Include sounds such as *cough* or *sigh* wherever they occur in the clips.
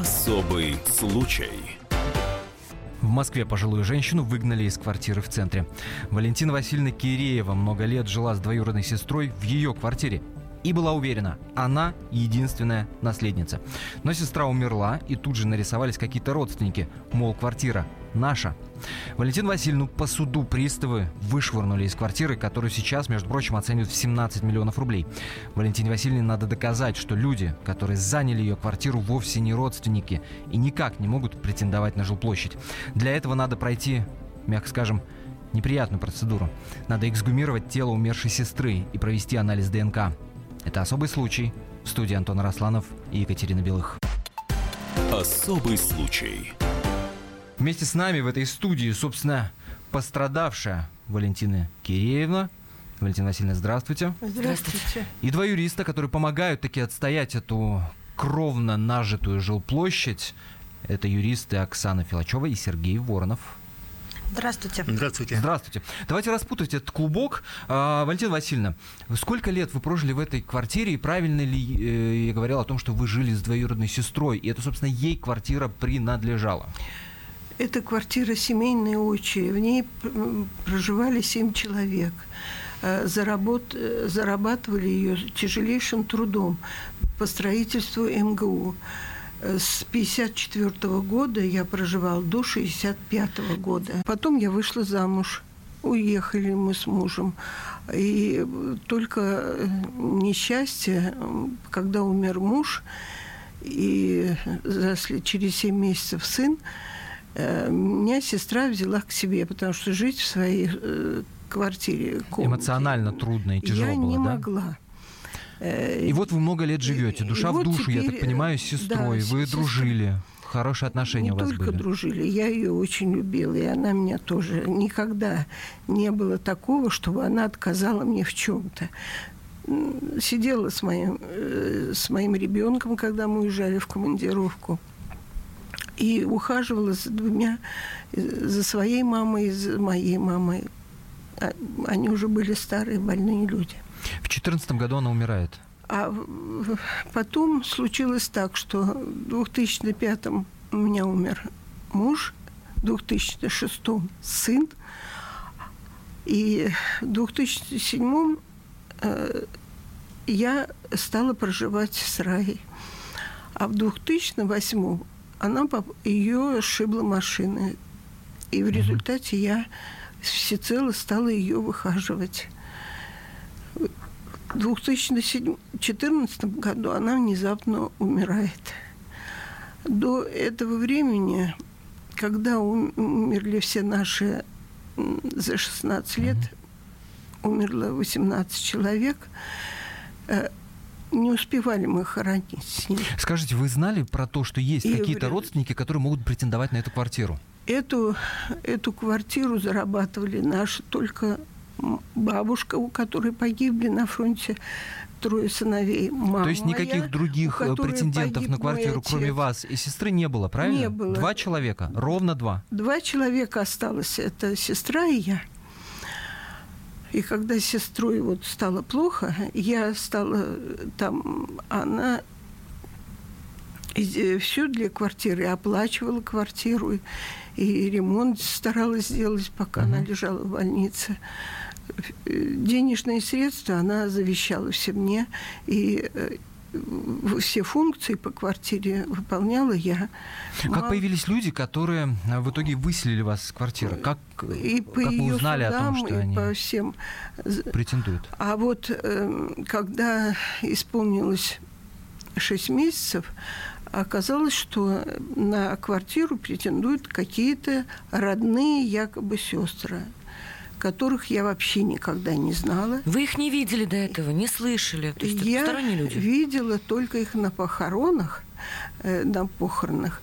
Особый случай. В Москве пожилую женщину выгнали из квартиры в центре. Валентина Васильевна Киреева много лет жила с двоюродной сестрой в ее квартире и была уверена, она единственная наследница. Но сестра умерла, и тут же нарисовались какие-то родственники, мол, квартира наша. Валентину Васильевну по суду приставы вышвырнули из квартиры, которую сейчас, между прочим, оценивают в 17 миллионов рублей. Валентине Васильевне надо доказать, что люди, которые заняли ее квартиру, вовсе не родственники и никак не могут претендовать на жилплощадь. Для этого надо пройти, мягко скажем, неприятную процедуру. Надо эксгумировать тело умершей сестры и провести анализ ДНК. Это особый случай. В студии Антон Росланов и Екатерина Белых. Особый случай. Вместе с нами в этой студии, собственно, пострадавшая Валентина Киреевна. Валентина Васильевна, здравствуйте. Здравствуйте. И два юриста, которые помогают таки отстоять эту кровно нажитую жилплощадь. Это юристы Оксана Филачева и Сергей Воронов. Здравствуйте. Здравствуйте. Здравствуйте. Давайте распутать этот клубок. А, Валентина Васильевна, сколько лет вы прожили в этой квартире, и правильно ли э, я говорил о том, что вы жили с двоюродной сестрой, и это, собственно, ей квартира принадлежала? Это квартира семейной отчи. В ней проживали семь человек. Э, Заработ... э, Зарабатывали ее тяжелейшим трудом по строительству МГУ. Э, С 1954 года я проживала до 1965 года. Потом я вышла замуж. Уехали мы с мужем. И только несчастье, когда умер муж, и через 7 месяцев сын, меня сестра взяла к себе, потому что жить в своей э, квартире, комнате, Эмоционально трудно и тяжело я было, не да? могла. Э, И вот вы много лет живете, и душа в вот душу, я теперь, так понимаю, с э, сестрой. да, вы с- дружили, хорошие отношения не у вас только были. дружили, я ее очень любила, и она меня тоже. Никогда не было такого, чтобы она отказала мне в чем-то. Сидела с моим, э, с моим ребенком, когда мы уезжали в командировку, и ухаживала за двумя, за своей мамой и за моей мамой. А- Они уже были старые больные люди. В 2014 году она умирает. А потом случилось так, что в 2005 у меня умер муж, в 2006 сын, и в 2007 э, я стала проживать с Раей. А в 2008 она, ее сшибла машина. И в результате я всецело стала ее выхаживать. В 2014 году она внезапно умирает. До этого времени, когда ум- умерли все наши за 16 лет, умерло 18 человек, э, не успевали мы хоронить с ними. Скажите, вы знали про то, что есть И какие-то вре- родственники, которые могут претендовать на эту квартиру? Эту, эту квартиру зарабатывали наши только бабушка, у которой погибли на фронте трое сыновей. Мама То есть никаких моя, других э, претендентов на квартиру, кроме вас и сестры, не было, правильно? Не было. Два человека, ровно два. Два человека осталось. Это сестра и я. И когда с сестрой вот стало плохо, я стала э, там, она все для квартиры, оплачивала квартиру, и ремонт старалась сделать, пока она лежала в больнице. Э, Денежные средства она завещала все мне, и э, все функции по квартире выполняла я. Как Мало- появились люди, которые э, в итоге выселили вас с квартиры? Как, э, и по как вы узнали о том, что они по всем. претендуют? А вот эм, когда исполнилось 6 месяцев, оказалось, что на квартиру претендуют какие-то родные якобы сестры, которых я вообще никогда не знала. Вы их не видели до этого, не слышали? То есть я люди? видела только их на похоронах, э, на похоронах.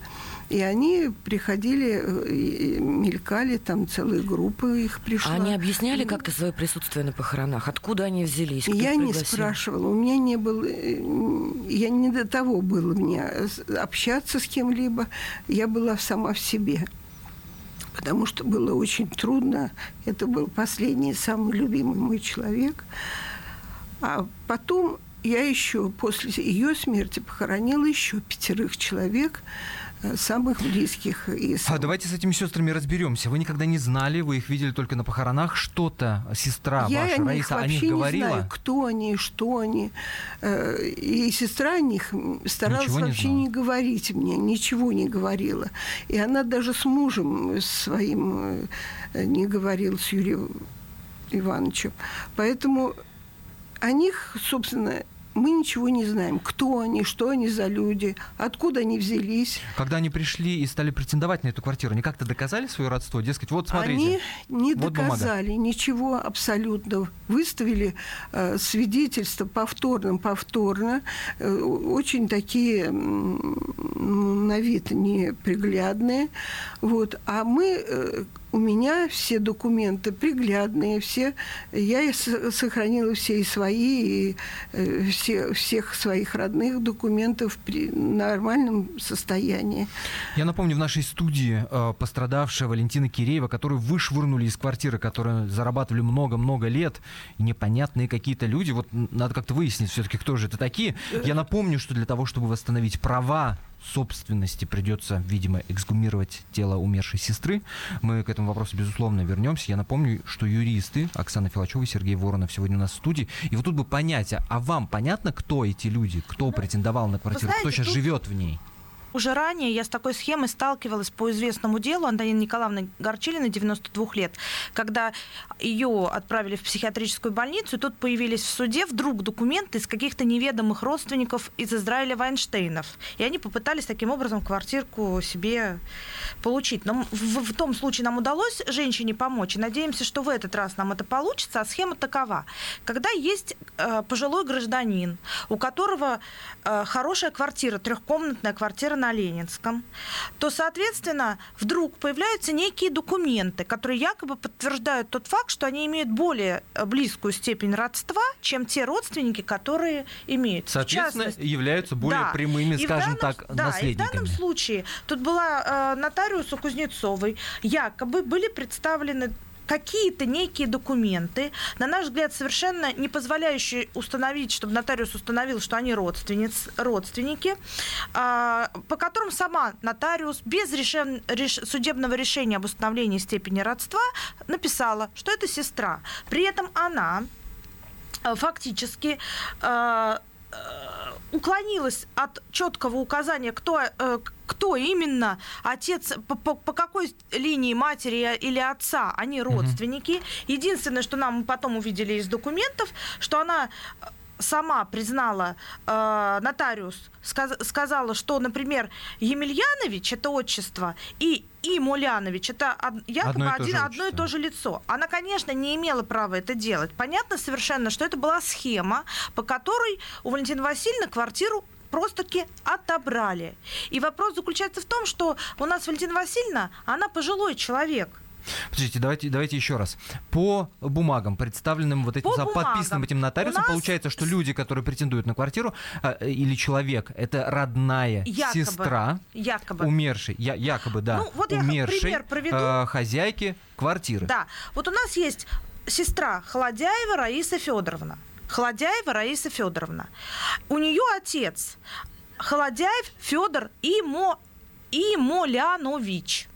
И они приходили, э, мелькали, там целые группы их пришла. А они объясняли как-то свое присутствие на похоронах? Откуда они взялись? Кто Я не спрашивала, у меня не было, э, я не до того было мне общаться с кем-либо, я была сама в себе, потому что было очень трудно, это был последний, самый любимый мой человек. А потом я еще после ее смерти похоронила еще пятерых человек, самых близких. И А давайте с этими сестрами разберемся. Вы никогда не знали, вы их видели только на похоронах. Что-то сестра Я ваша, о них Раиса, о вообще них говорила? не знаю, кто они, что они. Э, и сестра о них старалась Ничего не вообще знала? не говорить мне, ничего не говорила. И она даже с мужем своим э, не говорила, с Юрием Ивановичем. Поэтому о них, собственно, мы ничего не знаем. Кто они, что они за люди, откуда они взялись. Когда они пришли и стали претендовать на эту квартиру, они как-то доказали свое родство? Дескать, вот смотрите. Они не вот доказали бумага. ничего абсолютно. Выставили э, свидетельства повторно, повторно. Э, очень такие, м, на вид неприглядные. Вот. А мы... Э, у меня все документы приглядные, все, я сохранила все и свои, и э, все, всех своих родных документов при нормальном состоянии. Я напомню, в нашей студии э, пострадавшая Валентина Киреева, которую вышвырнули из квартиры, которые зарабатывали много-много лет, непонятные какие-то люди. Вот надо как-то выяснить все-таки, кто же это такие. Я напомню, что для того, чтобы восстановить права собственности придется, видимо, эксгумировать тело умершей сестры. Мы к этому вопросу, безусловно, вернемся. Я напомню, что юристы Оксана Филачева и Сергей Воронов сегодня у нас в студии. И вот тут бы понять, а вам понятно, кто эти люди, кто претендовал на квартиру, знаете, кто сейчас тут- живет в ней? Уже ранее я с такой схемой сталкивалась по известному делу Антонины Николаевны Горчилиной, 92 лет, когда ее отправили в психиатрическую больницу, и тут появились в суде вдруг документы из каких-то неведомых родственников из Израиля Вайнштейнов. И они попытались таким образом квартирку себе получить. Но в, в том случае нам удалось женщине помочь, и надеемся, что в этот раз нам это получится. А схема такова. Когда есть э, пожилой гражданин, у которого э, хорошая квартира, трехкомнатная квартира на Ленинском, то, соответственно, вдруг появляются некие документы, которые якобы подтверждают тот факт, что они имеют более э, близкую степень родства, чем те родственники, которые имеют. Соответственно, частности, являются более да. прямыми, И скажем данном- так, да, и в наследниками. данном случае тут была э, нотариусу Кузнецовой, якобы были представлены какие-то некие документы, на наш взгляд, совершенно не позволяющие установить, чтобы нотариус установил, что они родственниц, родственники, а, по которым сама нотариус без решен- реш- судебного решения об установлении степени родства написала, что это сестра. При этом она э, фактически э, уклонилась от четкого указания, кто, э, кто именно отец, по, по- по какой линии матери или отца они родственники. Единственное, что нам потом увидели из документов, что она э, сама признала, э, нотариус сказ- сказала, что, например, Емельянович это отчество, и Имулянович это од- якобы Одно и один, одно и то же лицо. Она, конечно, не имела права это делать. Понятно совершенно, что это была схема, по которой у Валентины Васильевны квартиру просто-таки отобрали. И вопрос заключается в том, что у нас Валентина Васильевна, она пожилой человек. Подождите, давайте, давайте еще раз. По бумагам, представленным вот этим, По за- подписанным этим нотариусом, нас получается, что люди, которые претендуют на квартиру, э, или человек, это родная Якобы. сестра Якобы. умершей, я, якобы, да, Ну, вот я умершей пример проведу. э, хозяйки квартиры. Да, вот у нас есть сестра Холодяева Раиса Федоровна. Холодяева Раиса Федоровна. У нее отец Холодяев Федор Имо... Имолянович.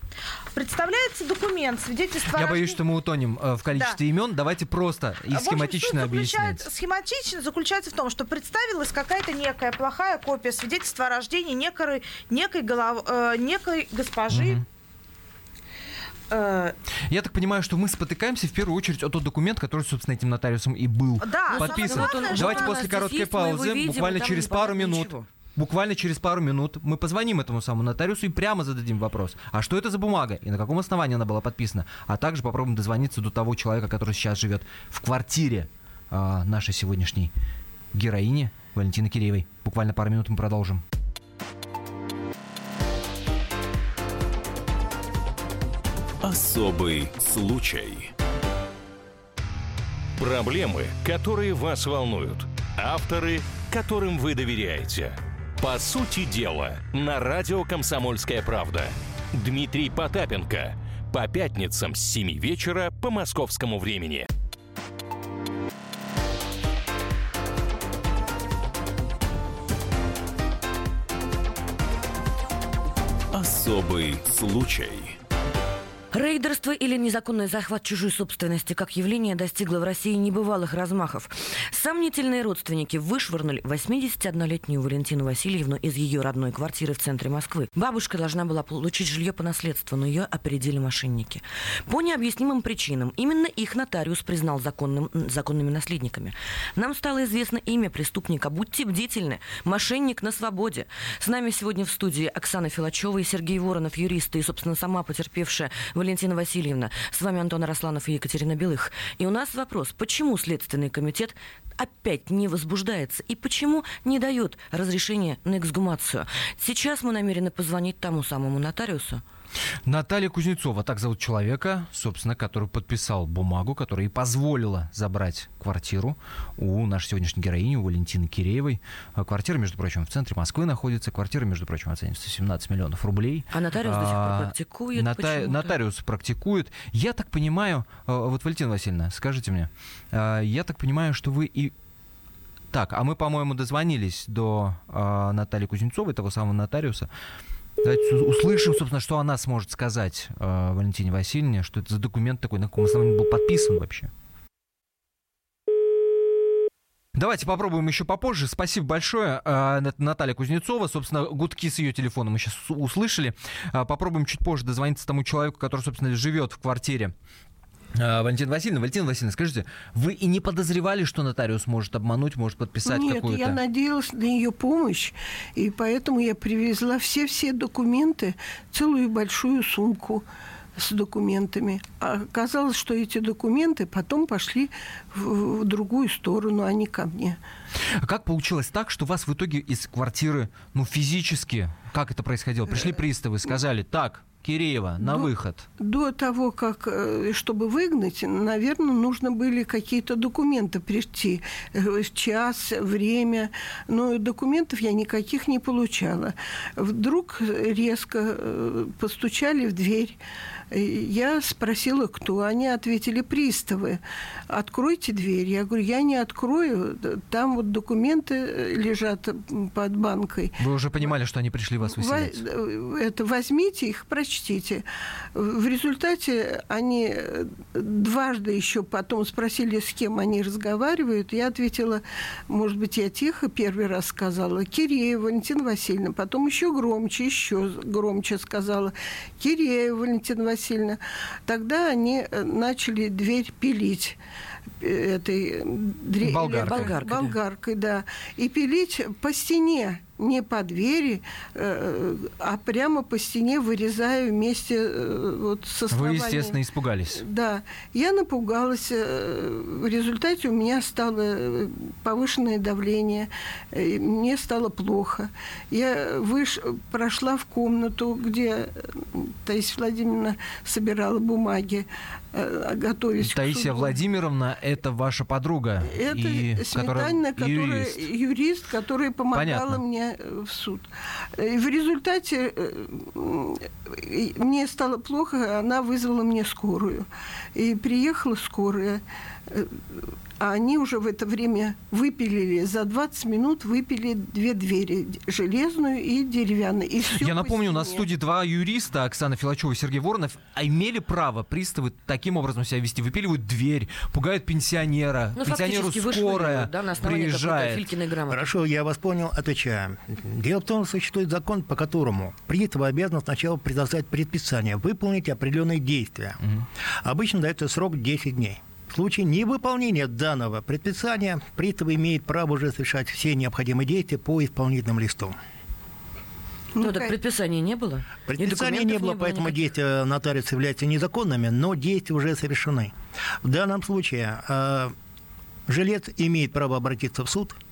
Представляется документ, свидетельство Я боюсь, что мы утонем э, в количестве имен. Давайте просто и схематично объяснять. Схематично заключается в том, что представилась какая-то некая плохая копия свидетельства о рождении некой, некой, голов- э, некой госпожи. Э, Я так понимаю, что мы спотыкаемся в первую очередь о тот документ, который, собственно, этим нотариусом и был да, подписан. главное, Давайте после короткой паузы, видим, буквально через пару минут, ничего. Буквально через пару минут мы позвоним этому самому нотариусу и прямо зададим вопрос, а что это за бумага и на каком основании она была подписана, а также попробуем дозвониться до того человека, который сейчас живет в квартире а, нашей сегодняшней героини Валентины Киреевой. Буквально пару минут мы продолжим. Особый случай. Проблемы, которые вас волнуют. Авторы, которым вы доверяете. По сути дела, на радио «Комсомольская правда». Дмитрий Потапенко. По пятницам с 7 вечера по московскому времени. Особый случай. Рейдерство или незаконный захват чужой собственности как явление достигло в России небывалых размахов. Сомнительные родственники вышвырнули 81-летнюю Валентину Васильевну из ее родной квартиры в центре Москвы. Бабушка должна была получить жилье по наследству, но ее опередили мошенники. По необъяснимым причинам именно их нотариус признал законным, законными наследниками. Нам стало известно имя преступника. Будьте бдительны. Мошенник на свободе. С нами сегодня в студии Оксана Филачева и Сергей Воронов, юристы и, собственно, сама потерпевшая Валентина Васильевна. С вами Антон Арасланов и Екатерина Белых. И у нас вопрос, почему Следственный комитет опять не возбуждается и почему не дает разрешения на эксгумацию? Сейчас мы намерены позвонить тому самому нотариусу, Наталья Кузнецова, так зовут человека, собственно, который подписал бумагу, которая и позволила забрать квартиру у нашей сегодняшней героини, у Валентины Киреевой. А квартира, между прочим, в центре Москвы находится. Квартира, между прочим, оценивается 17 миллионов рублей. А нотариус до сих пор практикует? Нота... Нотариус практикует. Я так понимаю, э, вот, Валентина Васильевна, скажите мне, э, я так понимаю, что вы и так, а мы, по-моему, дозвонились до э, Натальи Кузнецовой, того самого нотариуса. Давайте услышим, собственно, что она сможет сказать э, Валентине Васильевне, что это за документ такой, на каком основании был подписан вообще. Давайте попробуем еще попозже. Спасибо большое. Э, Наталья Кузнецова. Собственно, гудки с ее телефона мы сейчас услышали. Э, попробуем чуть позже дозвониться тому человеку, который, собственно, живет в квартире Валентина Васильевна, Валентина Васильевна, скажите, вы и не подозревали, что нотариус может обмануть, может подписать Нет, какую-то... я надеялась на ее помощь, и поэтому я привезла все-все документы, целую большую сумку с документами. А оказалось, что эти документы потом пошли в, в другую сторону, а не ко мне. Как получилось так, что вас в итоге из квартиры, ну, физически, как это происходило? Пришли приставы, сказали, так, Киреева на до, выход? До того, как, э, чтобы выгнать, наверное, нужно были какие-то документы прийти. Э, час, время. Но документов я никаких не получала. Вдруг резко э, постучали в дверь. Я спросила, кто. Они ответили, приставы. Откройте дверь. Я говорю, я не открою. Там вот документы лежат под банкой. Вы уже понимали, что они пришли вас выселять? Это возьмите их, прочтите. В результате они дважды еще потом спросили, с кем они разговаривают. Я ответила, может быть, я тихо первый раз сказала, Киреева Валентина Васильевна. Потом еще громче, еще громче сказала, Киреева Валентина Васильевна тогда они э, начали дверь пилить э, этой болгаркой. болгаркой, болгаркой да. и пилить по стене не по двери, э, а прямо по стене вырезаю вместе э, вот с основания. Вы, естественно, испугались. Да. Я напугалась. Э, в результате у меня стало повышенное давление. Мне стало плохо. Я выш... прошла в комнату, где Таисия Владимировна собирала бумаги, готовясь Таисия Владимировна – это ваша подруга? Это и... Сметанина, которая, юрист. юрист, которая помогала Понятно. мне в суд. И в результате э, мне стало плохо, она вызвала мне скорую. И приехала скорая. А они уже в это время выпилили, за 20 минут выпили две двери, железную и деревянную. И Я напомню, у нас в студии два юриста, Оксана Филачева и Сергей Воронов, а имели право приставы таким образом себя вести, выпиливают дверь, пугают пенсионера, ну, пенсионеру скорая да, на приезжает. Хорошо, я вас понял, отвечаю. Дело в том, что существует закон, по которому пристав обязан сначала предоставить предписание, выполнить определенные действия. Угу. Обычно дается срок 10 дней. В случае невыполнения данного предписания пристав имеет право уже совершать все необходимые действия по исполнительным листам. Ну, ну так предписания не было? Предписания не было, не было поэтому никаких. действия нотариуса являются незаконными, но действия уже совершены. В данном случае э, жилец имеет право обратиться в суд –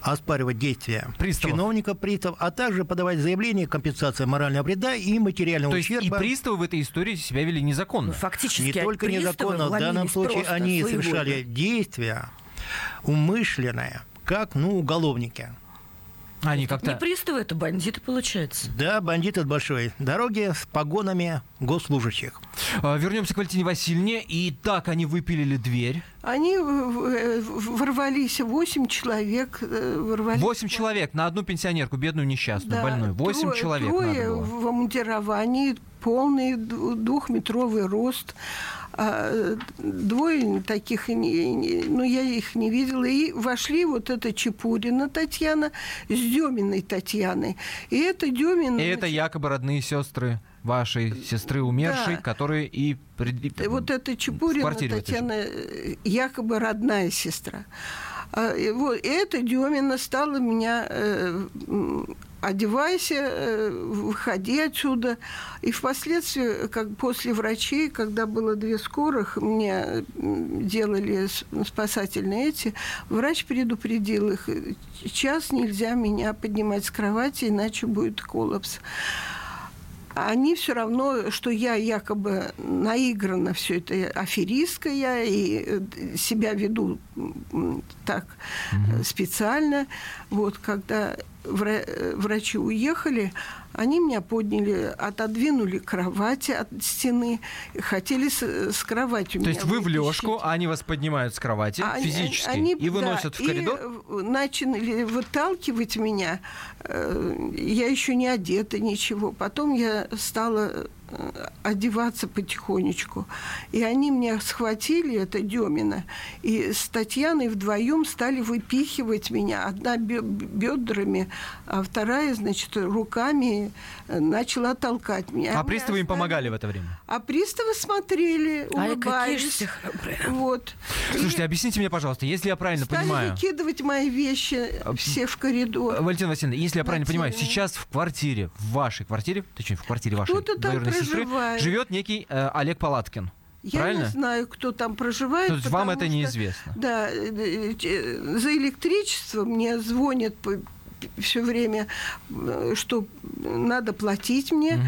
оспаривать действия Приставов. чиновника, пристав, а также подавать заявление компенсации морального вреда и материального То ущерба. есть и приставы в этой истории себя вели незаконно? Ну, фактически Не только незаконно, в данном случае они совершали действия умышленные, как ну, уголовники. Они как-то... Не приставы, это бандиты, получается. Да, бандиты от большой дороги с погонами госслужащих. А, Вернемся к Валентине Васильевне. И так они выпилили дверь. Они ворвались, восемь человек э, ворвались. Восемь человек на одну пенсионерку, бедную несчастную, Да, больную. Восемь трое- человек Трое надо было. в обмундировании, полный двухметровый рост. А, Двое таких, ну, я их не видела. И вошли вот эта Чепурина Татьяна с Деминой Татьяной. И это Демина... И это якобы родные сестры вашей сестры умершей, Да. которые и... Вот эта в Чепурина. Татьяна, э, якобы родная сестра. А, и вот, и эта Демина стала меня э, одевайся, э, выходи отсюда. И впоследствии, как после врачей, когда было две скорых, мне делали спасательные эти, врач предупредил их, э, час нельзя меня поднимать с кровати, иначе будет коллапс. Они все равно, что я якобы наигранно все это аферистка я и э, себя веду так э, специально. Вот когда врачи уехали, они меня подняли, отодвинули кровати от стены, хотели с, с кровати. То есть вы в лёжку, а они вас поднимают с кровати они- физически они- и выносят да, в коридор? И начали выталкивать меня. Э, Я еще не одета, ничего. Потом я стала одеваться потихонечку. И они меня схватили, это Демина, и с Татьяной вдвоем стали выпихивать меня. Одна бе- бедрами, а вторая, значит, руками э, начала толкать меня. А Они приставы им оставили- помогали в это время? А приставы смотрели, Ай, какие же улыбались. храбрые. Вот. Слушайте, объясните мне, пожалуйста, если я правильно Стали понимаю... выкидывать мои вещи все в коридор. Валентина Васильевна, если я правильно понимаю, Валентина. сейчас в квартире, в вашей квартире, точнее, в квартире вашей Кто-то там двоюродной сестры, живет некий э, Олег Палаткин. Я правильно? не знаю, кто там проживает. То есть вам это что, неизвестно? Да, э, э, за электричество мне звонят все время, э, что надо платить мне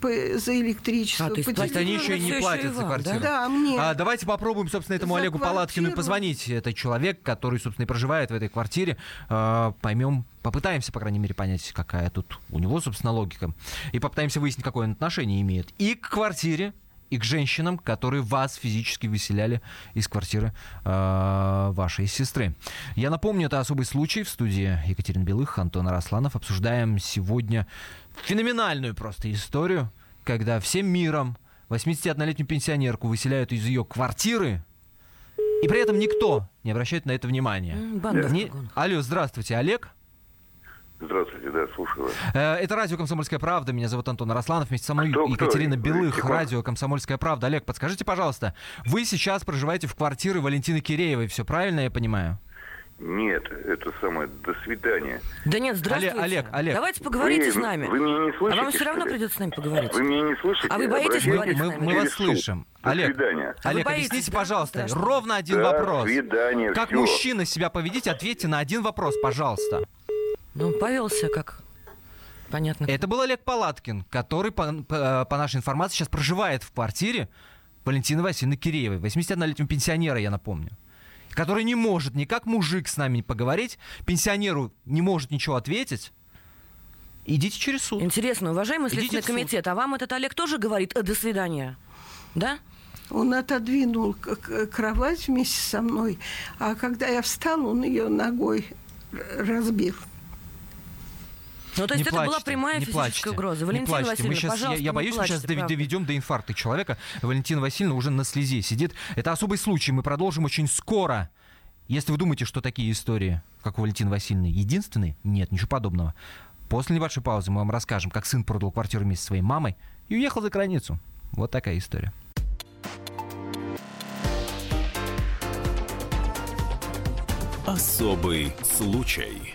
по- за электричество. А, то есть по есть они еще и не платят за квартиру. Да, мне. А, давайте попробуем, собственно, этому За Олегу Палаткину и квартиру. позвонить. Это человек, который, собственно, и проживает в этой квартире. А, поймем, попытаемся, по крайней мере, понять, какая тут у него, собственно, логика. И попытаемся выяснить, какое он отношение имеет и к квартире, и к женщинам, которые вас физически выселяли из квартиры э, вашей сестры. Я напомню, это особый случай в студии Екатерина Белых, Антон Арасланов. Обсуждаем сегодня феноменальную просто историю, когда всем миром 81-летнюю пенсионерку выселяют из ее квартиры, и при этом никто не обращает на это внимания. Банда Не-. Алло, здравствуйте, Олег. Здравствуйте, да, слушаю вас. Э, Это радио «Комсомольская правда». Меня зовут Антон Арасланов. Вместе со мной Кто, кто? Екатерина Вы- Белых. тихо. Радио «Комсомольская правда». Олег, подскажите, пожалуйста, вы сейчас проживаете в квартире Валентины Киреевой. Все правильно я понимаю? Нет, это самое, до свидания. Да нет, здравствуйте. Олег, Олег. Давайте поговорите Вы- с нами. Вы меня не а слышите? вам все равно придется с нами поговорить. Вы меня не слышите? А вы боитесь говорить с Мы, нами? мы вас слышим. До Олег, свидания. А вы Олег, боитесь, объясните, да? пожалуйста, Страшно. ровно один До вопрос. свидания, Как всё. мужчина себя поведите, ответьте на один вопрос, пожалуйста. Ну, повелся как... Понятно. Это был Олег Палаткин, который, по, по- по нашей информации, сейчас проживает в квартире Валентины Васильевны Киреевой, 81-летнего пенсионера, я напомню, который не может ни как мужик с нами поговорить, пенсионеру не может ничего ответить. Идите через суд. Интересно, уважаемый Следственный комитет, а вам этот Олег тоже говорит «э, «до свидания»? Да? Он отодвинул кровать вместе со мной, а когда я встала, он ее ногой разбил. Ну, то есть Не это была плачьте, прямая не физическая плачьте, угроза. не Валентина плачьте. Васильевна, Мы щас- пожалуйста, я, я не боюсь, мы сейчас плачьте, правда. доведем до инфаркта человека. Валентина Васильевна уже на слезе сидит. Это особый случай. Мы продолжим очень скоро. Если вы думаете, что такие истории, как у Валентины Васильевны, единственные, нет, ничего подобного. После небольшой паузы мы вам расскажем, как сын продал квартиру вместе со своей мамой и уехал за границу. Вот такая история. Особый случай.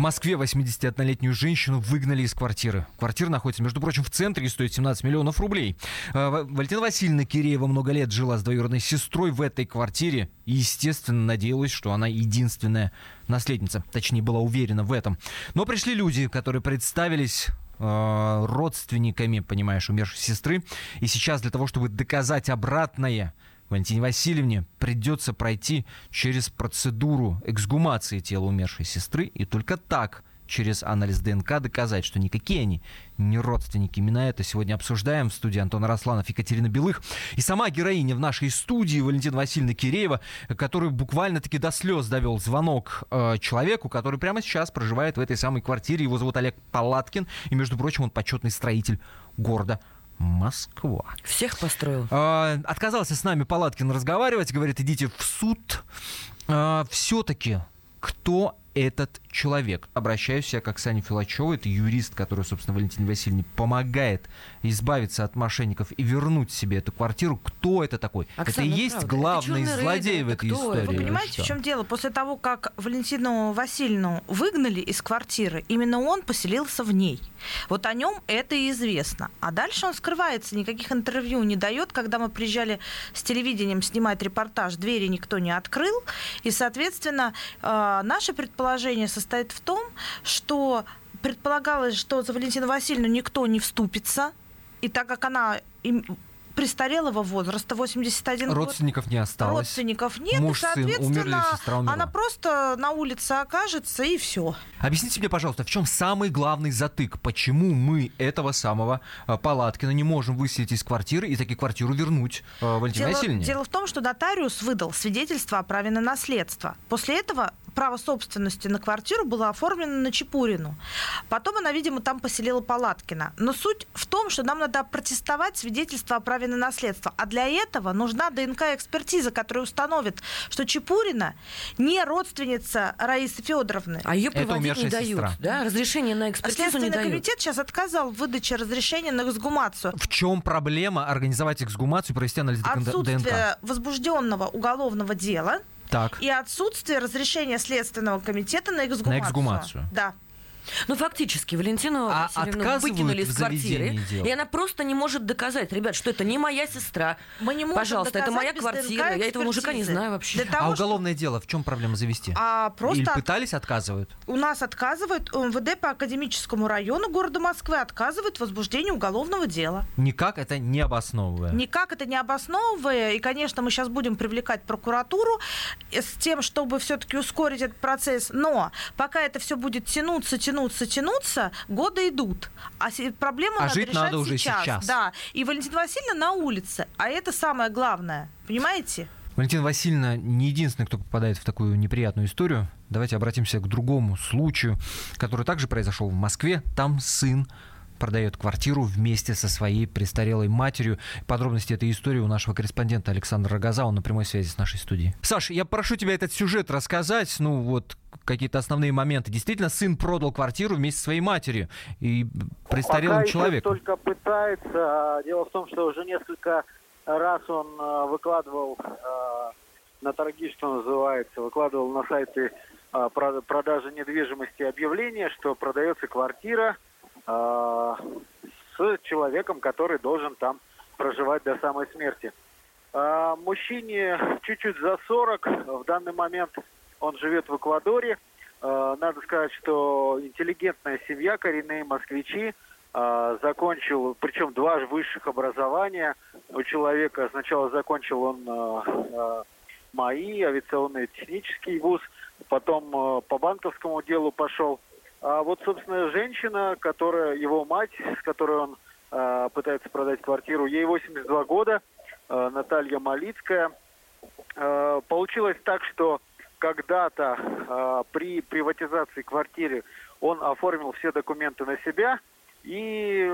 Москве 81-летнюю женщину выгнали из квартиры. Квартира находится, между прочим, в центре и стоит 17 миллионов рублей. А, Валентина Васильевна Киреева много лет жила с двоюродной сестрой в этой квартире и, естественно, надеялась, что она единственная наследница. Точнее, была уверена в этом. Но пришли люди, которые представились э, родственниками, понимаешь, умершей сестры. И сейчас для того, чтобы доказать обратное, Валентине Васильевне придется пройти через процедуру эксгумации тела умершей сестры, и только так через анализ ДНК доказать, что никакие они не родственники. Именно это сегодня обсуждаем в студии Антона Росланов, Екатерина Белых. И сама героиня в нашей студии Валентина Васильевна Киреева, которую буквально-таки до слез довел звонок э, человеку, который прямо сейчас проживает в этой самой квартире. Его зовут Олег Палаткин. И, между прочим, он почетный строитель города Москва. Всех построил. А, отказался с нами Палаткин разговаривать, говорит, идите в суд. А, все-таки кто этот человек. Обращаюсь я к Оксане Филачевой, это юрист, который, собственно, Валентине Васильевне помогает избавиться от мошенников и вернуть себе эту квартиру. Кто это такой? Оксана, это и есть правда, главный это злодей рейдер, в это этой кто? истории. Вы понимаете, в чем дело? После того, как Валентину Васильевну выгнали из квартиры, именно он поселился в ней. Вот о нем это и известно. А дальше он скрывается, никаких интервью не дает. Когда мы приезжали с телевидением снимать репортаж, двери никто не открыл. И, соответственно, э, наше предположение состоит в том, что предполагалось, что за Валентину Васильевну никто не вступится. И так как она престарелого возраста, 81 год, Родственников не осталось. родственников нет, Муж, и, сын умерли, соответственно, сестра умерла. она просто на улице окажется, и все. Объясните мне, пожалуйста, в чем самый главный затык? Почему мы этого самого э, Палаткина не можем выселить из квартиры и таки квартиру вернуть э, Валентине Дело, Васильевне? дело в том, что нотариус выдал свидетельство о праве на наследство. После этого право собственности на квартиру было оформлено на Чепурину. Потом она, видимо, там поселила Палаткина. Но суть в том, что нам надо протестовать свидетельство о праве на наследство. А для этого нужна ДНК-экспертиза, которая установит, что Чепурина не родственница Раисы Федоровны. А ее проводить не умершая дают, сестра. да? Разрешение на экспертизу не Следственный дают. комитет сейчас отказал в выдаче разрешения на эксгумацию. В чем проблема организовать эксгумацию и провести анализ ДНК? Отсутствие возбужденного уголовного дела Так. и отсутствие разрешения Следственного комитета на эксгумацию. На эксгумацию. Да. Ну, фактически, Валентину А Васильевну отказывают выкинули в из квартиры, дел? и она просто не может доказать, ребят, что это не моя сестра. Мы не можем Пожалуйста, это моя квартира, я этого мужика не знаю вообще. Для того, а что- уголовное дело в чем проблема завести? А просто Или от- пытались, отказывают? у нас отказывает МВД по Академическому району города Москвы отказывает в возбуждении уголовного дела. Никак это не обосновывая. Никак это не обосновывая. И, конечно, мы сейчас будем привлекать прокуратуру с тем, чтобы все-таки ускорить этот процесс. Но пока это все будет тянуться, тянуться, тянуться, годы идут. А проблему А надо жить решать надо уже сейчас. сейчас. Да. И Валентина Васильевна на улице. А это самое главное. Понимаете? Валентина Васильевна не единственный, кто попадает в такую неприятную историю. Давайте обратимся к другому случаю, который также произошел в Москве. Там сын продает квартиру вместе со своей престарелой матерью. Подробности этой истории у нашего корреспондента Александра Рогоза, он на прямой связи с нашей студией. Саш, я прошу тебя этот сюжет рассказать, ну вот какие-то основные моменты. Действительно, сын продал квартиру вместе со своей матерью и престарелым Пока человеком. только пытается. Дело в том, что уже несколько раз он э, выкладывал э, на торги, что называется, выкладывал на сайты э, про- продажи недвижимости объявление, что продается квартира с человеком, который должен там проживать до самой смерти. А, Мужчине чуть-чуть за 40. В данный момент он живет в Эквадоре. Э, Надо сказать, что интеллигентная семья, коренные москвичи, закончил, причем два высших образования у человека. Сначала закончил он МАИ, авиационный технический вуз, потом по банковскому делу пошел. А вот, собственно, женщина, которая его мать, с которой он э, пытается продать квартиру, ей 82 года, э, Наталья Малицкая. Э, получилось так, что когда-то э, при приватизации квартиры он оформил все документы на себя и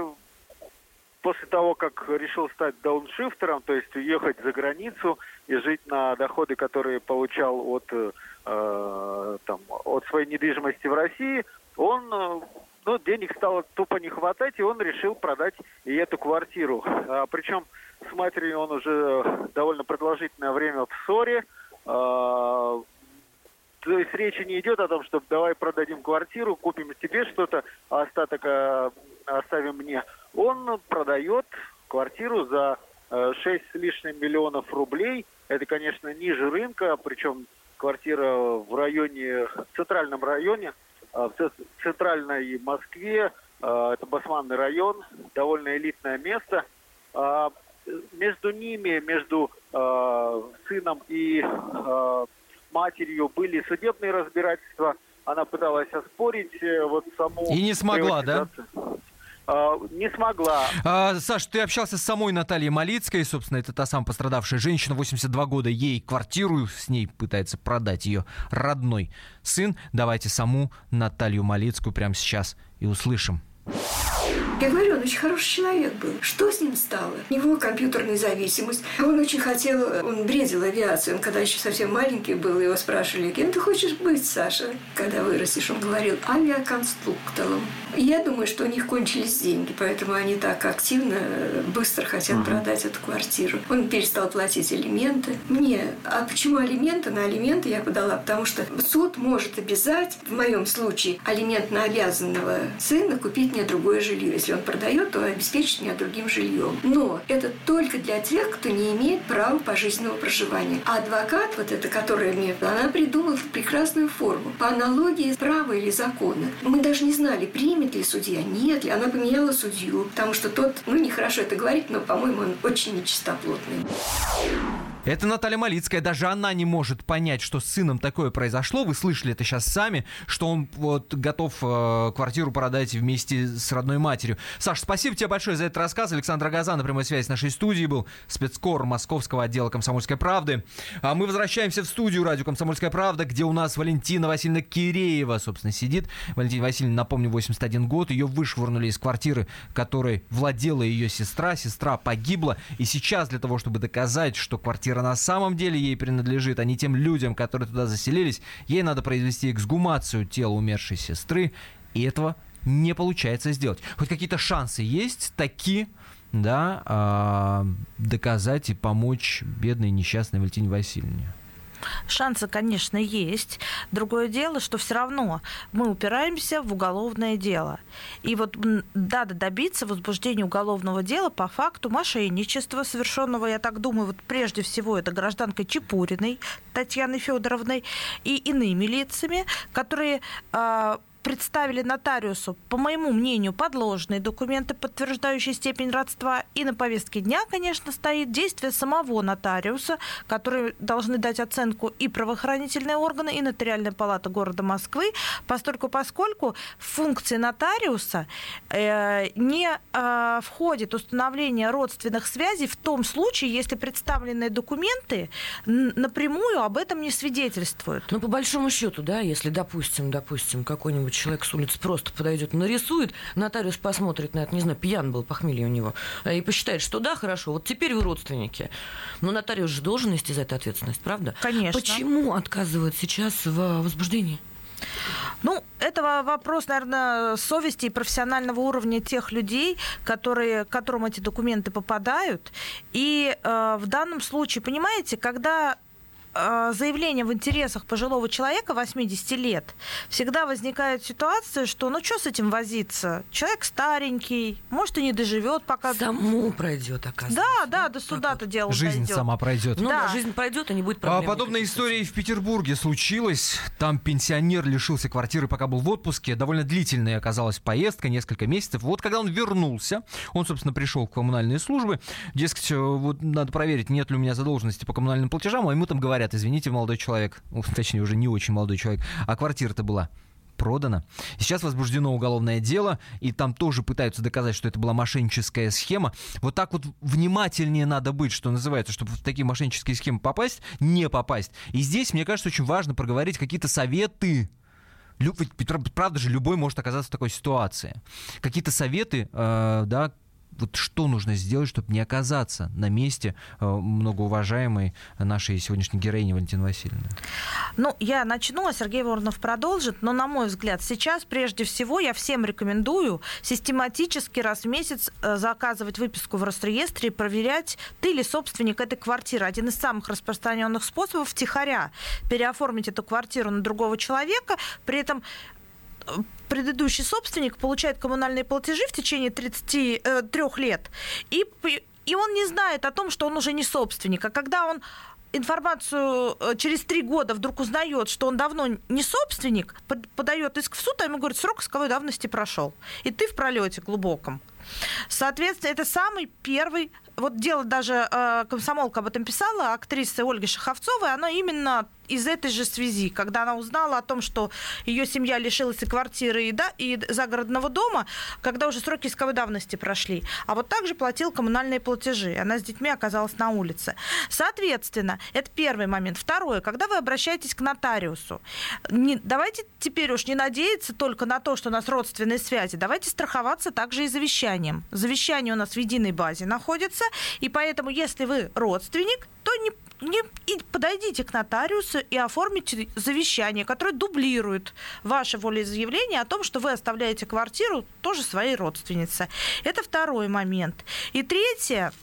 после того, как решил стать дауншифтером, то есть уехать за границу и жить на доходы, которые получал от, э, там, от своей недвижимости в России, он, э, ну, денег стало тупо не хватать, и он решил продать и эту квартиру. А, причем с матерью он уже довольно продолжительное время в ссоре. А, То есть речи не идет о том, что давай продадим квартиру, купим тебе что-то, а остаток э, оставим мне. Он продает квартиру за э, 6 с лишним миллионов рублей. Это, конечно, ниже рынка, причем квартира в районе, в центральном районе, э, в центральной Москве, э, это Басманный район, довольно элитное место. Э, между ними, между сыном и матерью были судебные разбирательства. Она пыталась оспорить э, вот саму... И не смогла, да? А, не смогла. А, Саш, ты общался с самой Натальей Малицкой, собственно, это та самая пострадавшая женщина, 82 года, ей квартиру с ней пытается продать ее родной сын. Давайте саму Наталью Малицкую прямо сейчас и услышим. Я говорю, он очень хороший человек был. Что с ним стало? У него компьютерная зависимость. Он очень хотел, он бредил авиацию. Он когда еще совсем маленький был, его спрашивали, кем ты хочешь быть, Саша, когда вырастешь? Он говорил, авиаконструктором. Я думаю, что у них кончились деньги, поэтому они так активно, быстро хотят uh-huh. продать эту квартиру. Он перестал платить алименты. Мне, а почему алименты? На алименты я подала, потому что суд может обязать, в моем случае, алимент на обязанного сына купить мне другое жилье. Если он продает, то обеспечит меня другим жильем. Но это только для тех, кто не имеет права пожизненного проживания. А адвокат, вот эта, которая мне, она придумала прекрасную форму. По аналогии права или закона. Мы даже не знали, примет ли судья, нет ли. Она поменяла судью, потому что тот, ну, нехорошо это говорить, но, по-моему, он очень нечистоплотный. Это Наталья Малицкая. Даже она не может понять, что с сыном такое произошло. Вы слышали это сейчас сами, что он вот готов э, квартиру продать вместе с родной матерью. Саш, спасибо тебе большое за этот рассказ. Александр Газан на прямой связи с нашей студией был. Спецкор Московского отдела «Комсомольской правды». А мы возвращаемся в студию радио «Комсомольская правда», где у нас Валентина Васильевна Киреева, собственно, сидит. Валентина Васильевна, напомню, 81 год. Ее вышвырнули из квартиры, которой владела ее сестра. Сестра погибла. И сейчас для того, чтобы доказать, что квартира квартира на самом деле ей принадлежит, а не тем людям, которые туда заселились, ей надо произвести эксгумацию тела умершей сестры, и этого не получается сделать. Хоть какие-то шансы есть такие, да, э, доказать и помочь бедной несчастной Валентине Васильевне? Шансы, конечно, есть. Другое дело, что все равно мы упираемся в уголовное дело. И вот надо добиться возбуждения уголовного дела по факту мошенничества, совершенного, я так думаю, вот прежде всего это гражданкой Чепуриной Татьяной Федоровной и иными лицами, которые а, представили нотариусу, по моему мнению, подложные документы, подтверждающие степень родства. И на повестке дня, конечно, стоит действие самого нотариуса, которые должны дать оценку и правоохранительные органы, и нотариальная палата города Москвы, поскольку, поскольку функции нотариуса э, не э, входит установление родственных связей в том случае, если представленные документы напрямую об этом не свидетельствуют. Ну, по большому счету, да, если, допустим, допустим, какой-нибудь человек с улицы просто подойдет, нарисует, нотариус посмотрит на это, не знаю, пьян был, похмелье у него, и посчитает, что да, хорошо, вот теперь вы родственники. Но нотариус же должен нести за это ответственность, правда? Конечно. Почему отказывают сейчас в возбуждении? Ну, это вопрос, наверное, совести и профессионального уровня тех людей, которые, к которым эти документы попадают. И э, в данном случае, понимаете, когда а, заявление в интересах пожилого человека 80 лет, всегда возникает ситуация, что ну что с этим возиться? Человек старенький, может и не доживет, пока... Саму пройдет, оказывается. Да, да, до суда-то дело Жизнь дойдет. сама пройдет. Ну, да. жизнь пройдет, и не будет проблем. А, подобная история и в Петербурге случилась. Там пенсионер лишился квартиры, пока был в отпуске. Довольно длительная оказалась поездка, несколько месяцев. Вот когда он вернулся, он, собственно, пришел в коммунальные службы. Дескать, вот надо проверить, нет ли у меня задолженности по коммунальным платежам, а ему там говорят, говорят, извините, молодой человек, *laughs* точнее, уже не очень молодой человек, а квартира-то была продана. Сейчас возбуждено уголовное дело, и там тоже пытаются доказать, что это была мошенническая схема. Вот так вот внимательнее надо быть, что называется, чтобы в такие мошеннические схемы попасть, не попасть. И здесь, мне кажется, очень важно проговорить какие-то советы, Правда же, любой может оказаться в такой ситуации. Какие-то советы, э, да, вот что нужно сделать, чтобы не оказаться на месте э, многоуважаемой нашей сегодняшней героини Валентины Васильевны? Ну, я начну, а Сергей Воронов продолжит. Но, на мой взгляд, сейчас прежде всего я всем рекомендую систематически раз в месяц э, заказывать выписку в Росреестре и проверять, ты ли собственник этой квартиры. Один из самых распространенных способов втихаря переоформить эту квартиру на другого человека, при этом э, предыдущий собственник получает коммунальные платежи в течение 33 э, лет, и, и он не знает о том, что он уже не собственник. А когда он информацию э, через три года вдруг узнает, что он давно не собственник, подает иск в суд, а ему говорят, срок исковой давности прошел. И ты в пролете глубоком. Соответственно, это самый первый вот дело даже э, комсомолка об этом писала, актриса Ольга Шаховцова, она именно из этой же связи, когда она узнала о том, что ее семья лишилась и квартиры, и, да, и загородного дома, когда уже сроки исковой давности прошли. А вот также платил коммунальные платежи. Она с детьми оказалась на улице. Соответственно, это первый момент. Второе, когда вы обращаетесь к нотариусу, не, давайте теперь уж не надеяться только на то, что у нас родственные связи, давайте страховаться также и завещанием. Завещание у нас в единой базе находится, и поэтому, если вы родственник, то не не, и подойдите к нотариусу и оформите завещание, которое дублирует ваше волеизъявление о том, что вы оставляете квартиру тоже своей родственнице. Это второй момент. И третье,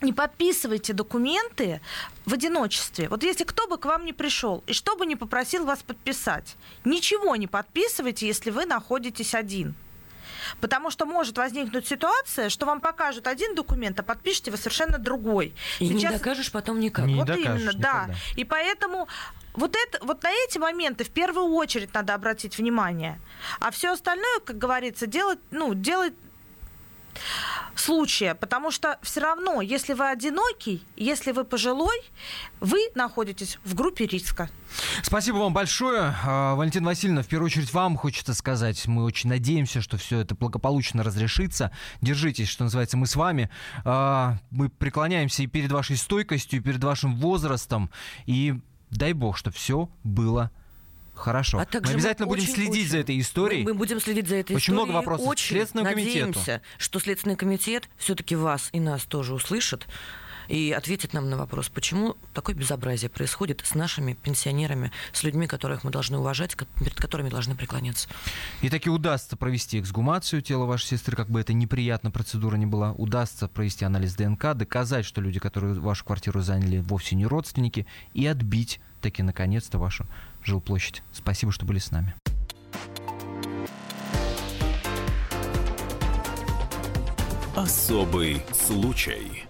не подписывайте документы в одиночестве. Вот если кто бы к вам не пришел и что бы не попросил вас подписать, ничего не подписывайте, если вы находитесь один. Потому что может возникнуть ситуация, что вам покажут один документ, а подпишете вы совершенно другой. И Сейчас... не докажешь потом никак. Не вот докажешь именно, никогда. да. И поэтому вот, это, вот на эти моменты в первую очередь надо обратить внимание. А все остальное, как говорится, делать, ну, делать случая, потому что все равно, если вы одинокий, если вы пожилой, вы находитесь в группе риска. Спасибо вам большое. А, Валентина Васильевна, в первую очередь вам хочется сказать, мы очень надеемся, что все это благополучно разрешится. Держитесь, что называется, мы с вами. А, мы преклоняемся и перед вашей стойкостью, и перед вашим возрастом, и дай бог, чтобы все было Хорошо. А мы обязательно мы будем очень, следить очень, за этой историей. Мы, мы будем следить за этой очень историей. Очень много вопросов очень к Следственному надеемся, комитету. что Следственный комитет все-таки вас и нас тоже услышит и ответит нам на вопрос, почему такое безобразие происходит с нашими пенсионерами, с людьми, которых мы должны уважать, перед которыми должны преклоняться. И таки удастся провести эксгумацию тела вашей сестры, как бы это неприятно процедура не была, удастся провести анализ ДНК, доказать, что люди, которые вашу квартиру заняли, вовсе не родственники, и отбить таки наконец-то вашу жилплощадь. Спасибо, что были с нами. Особый случай.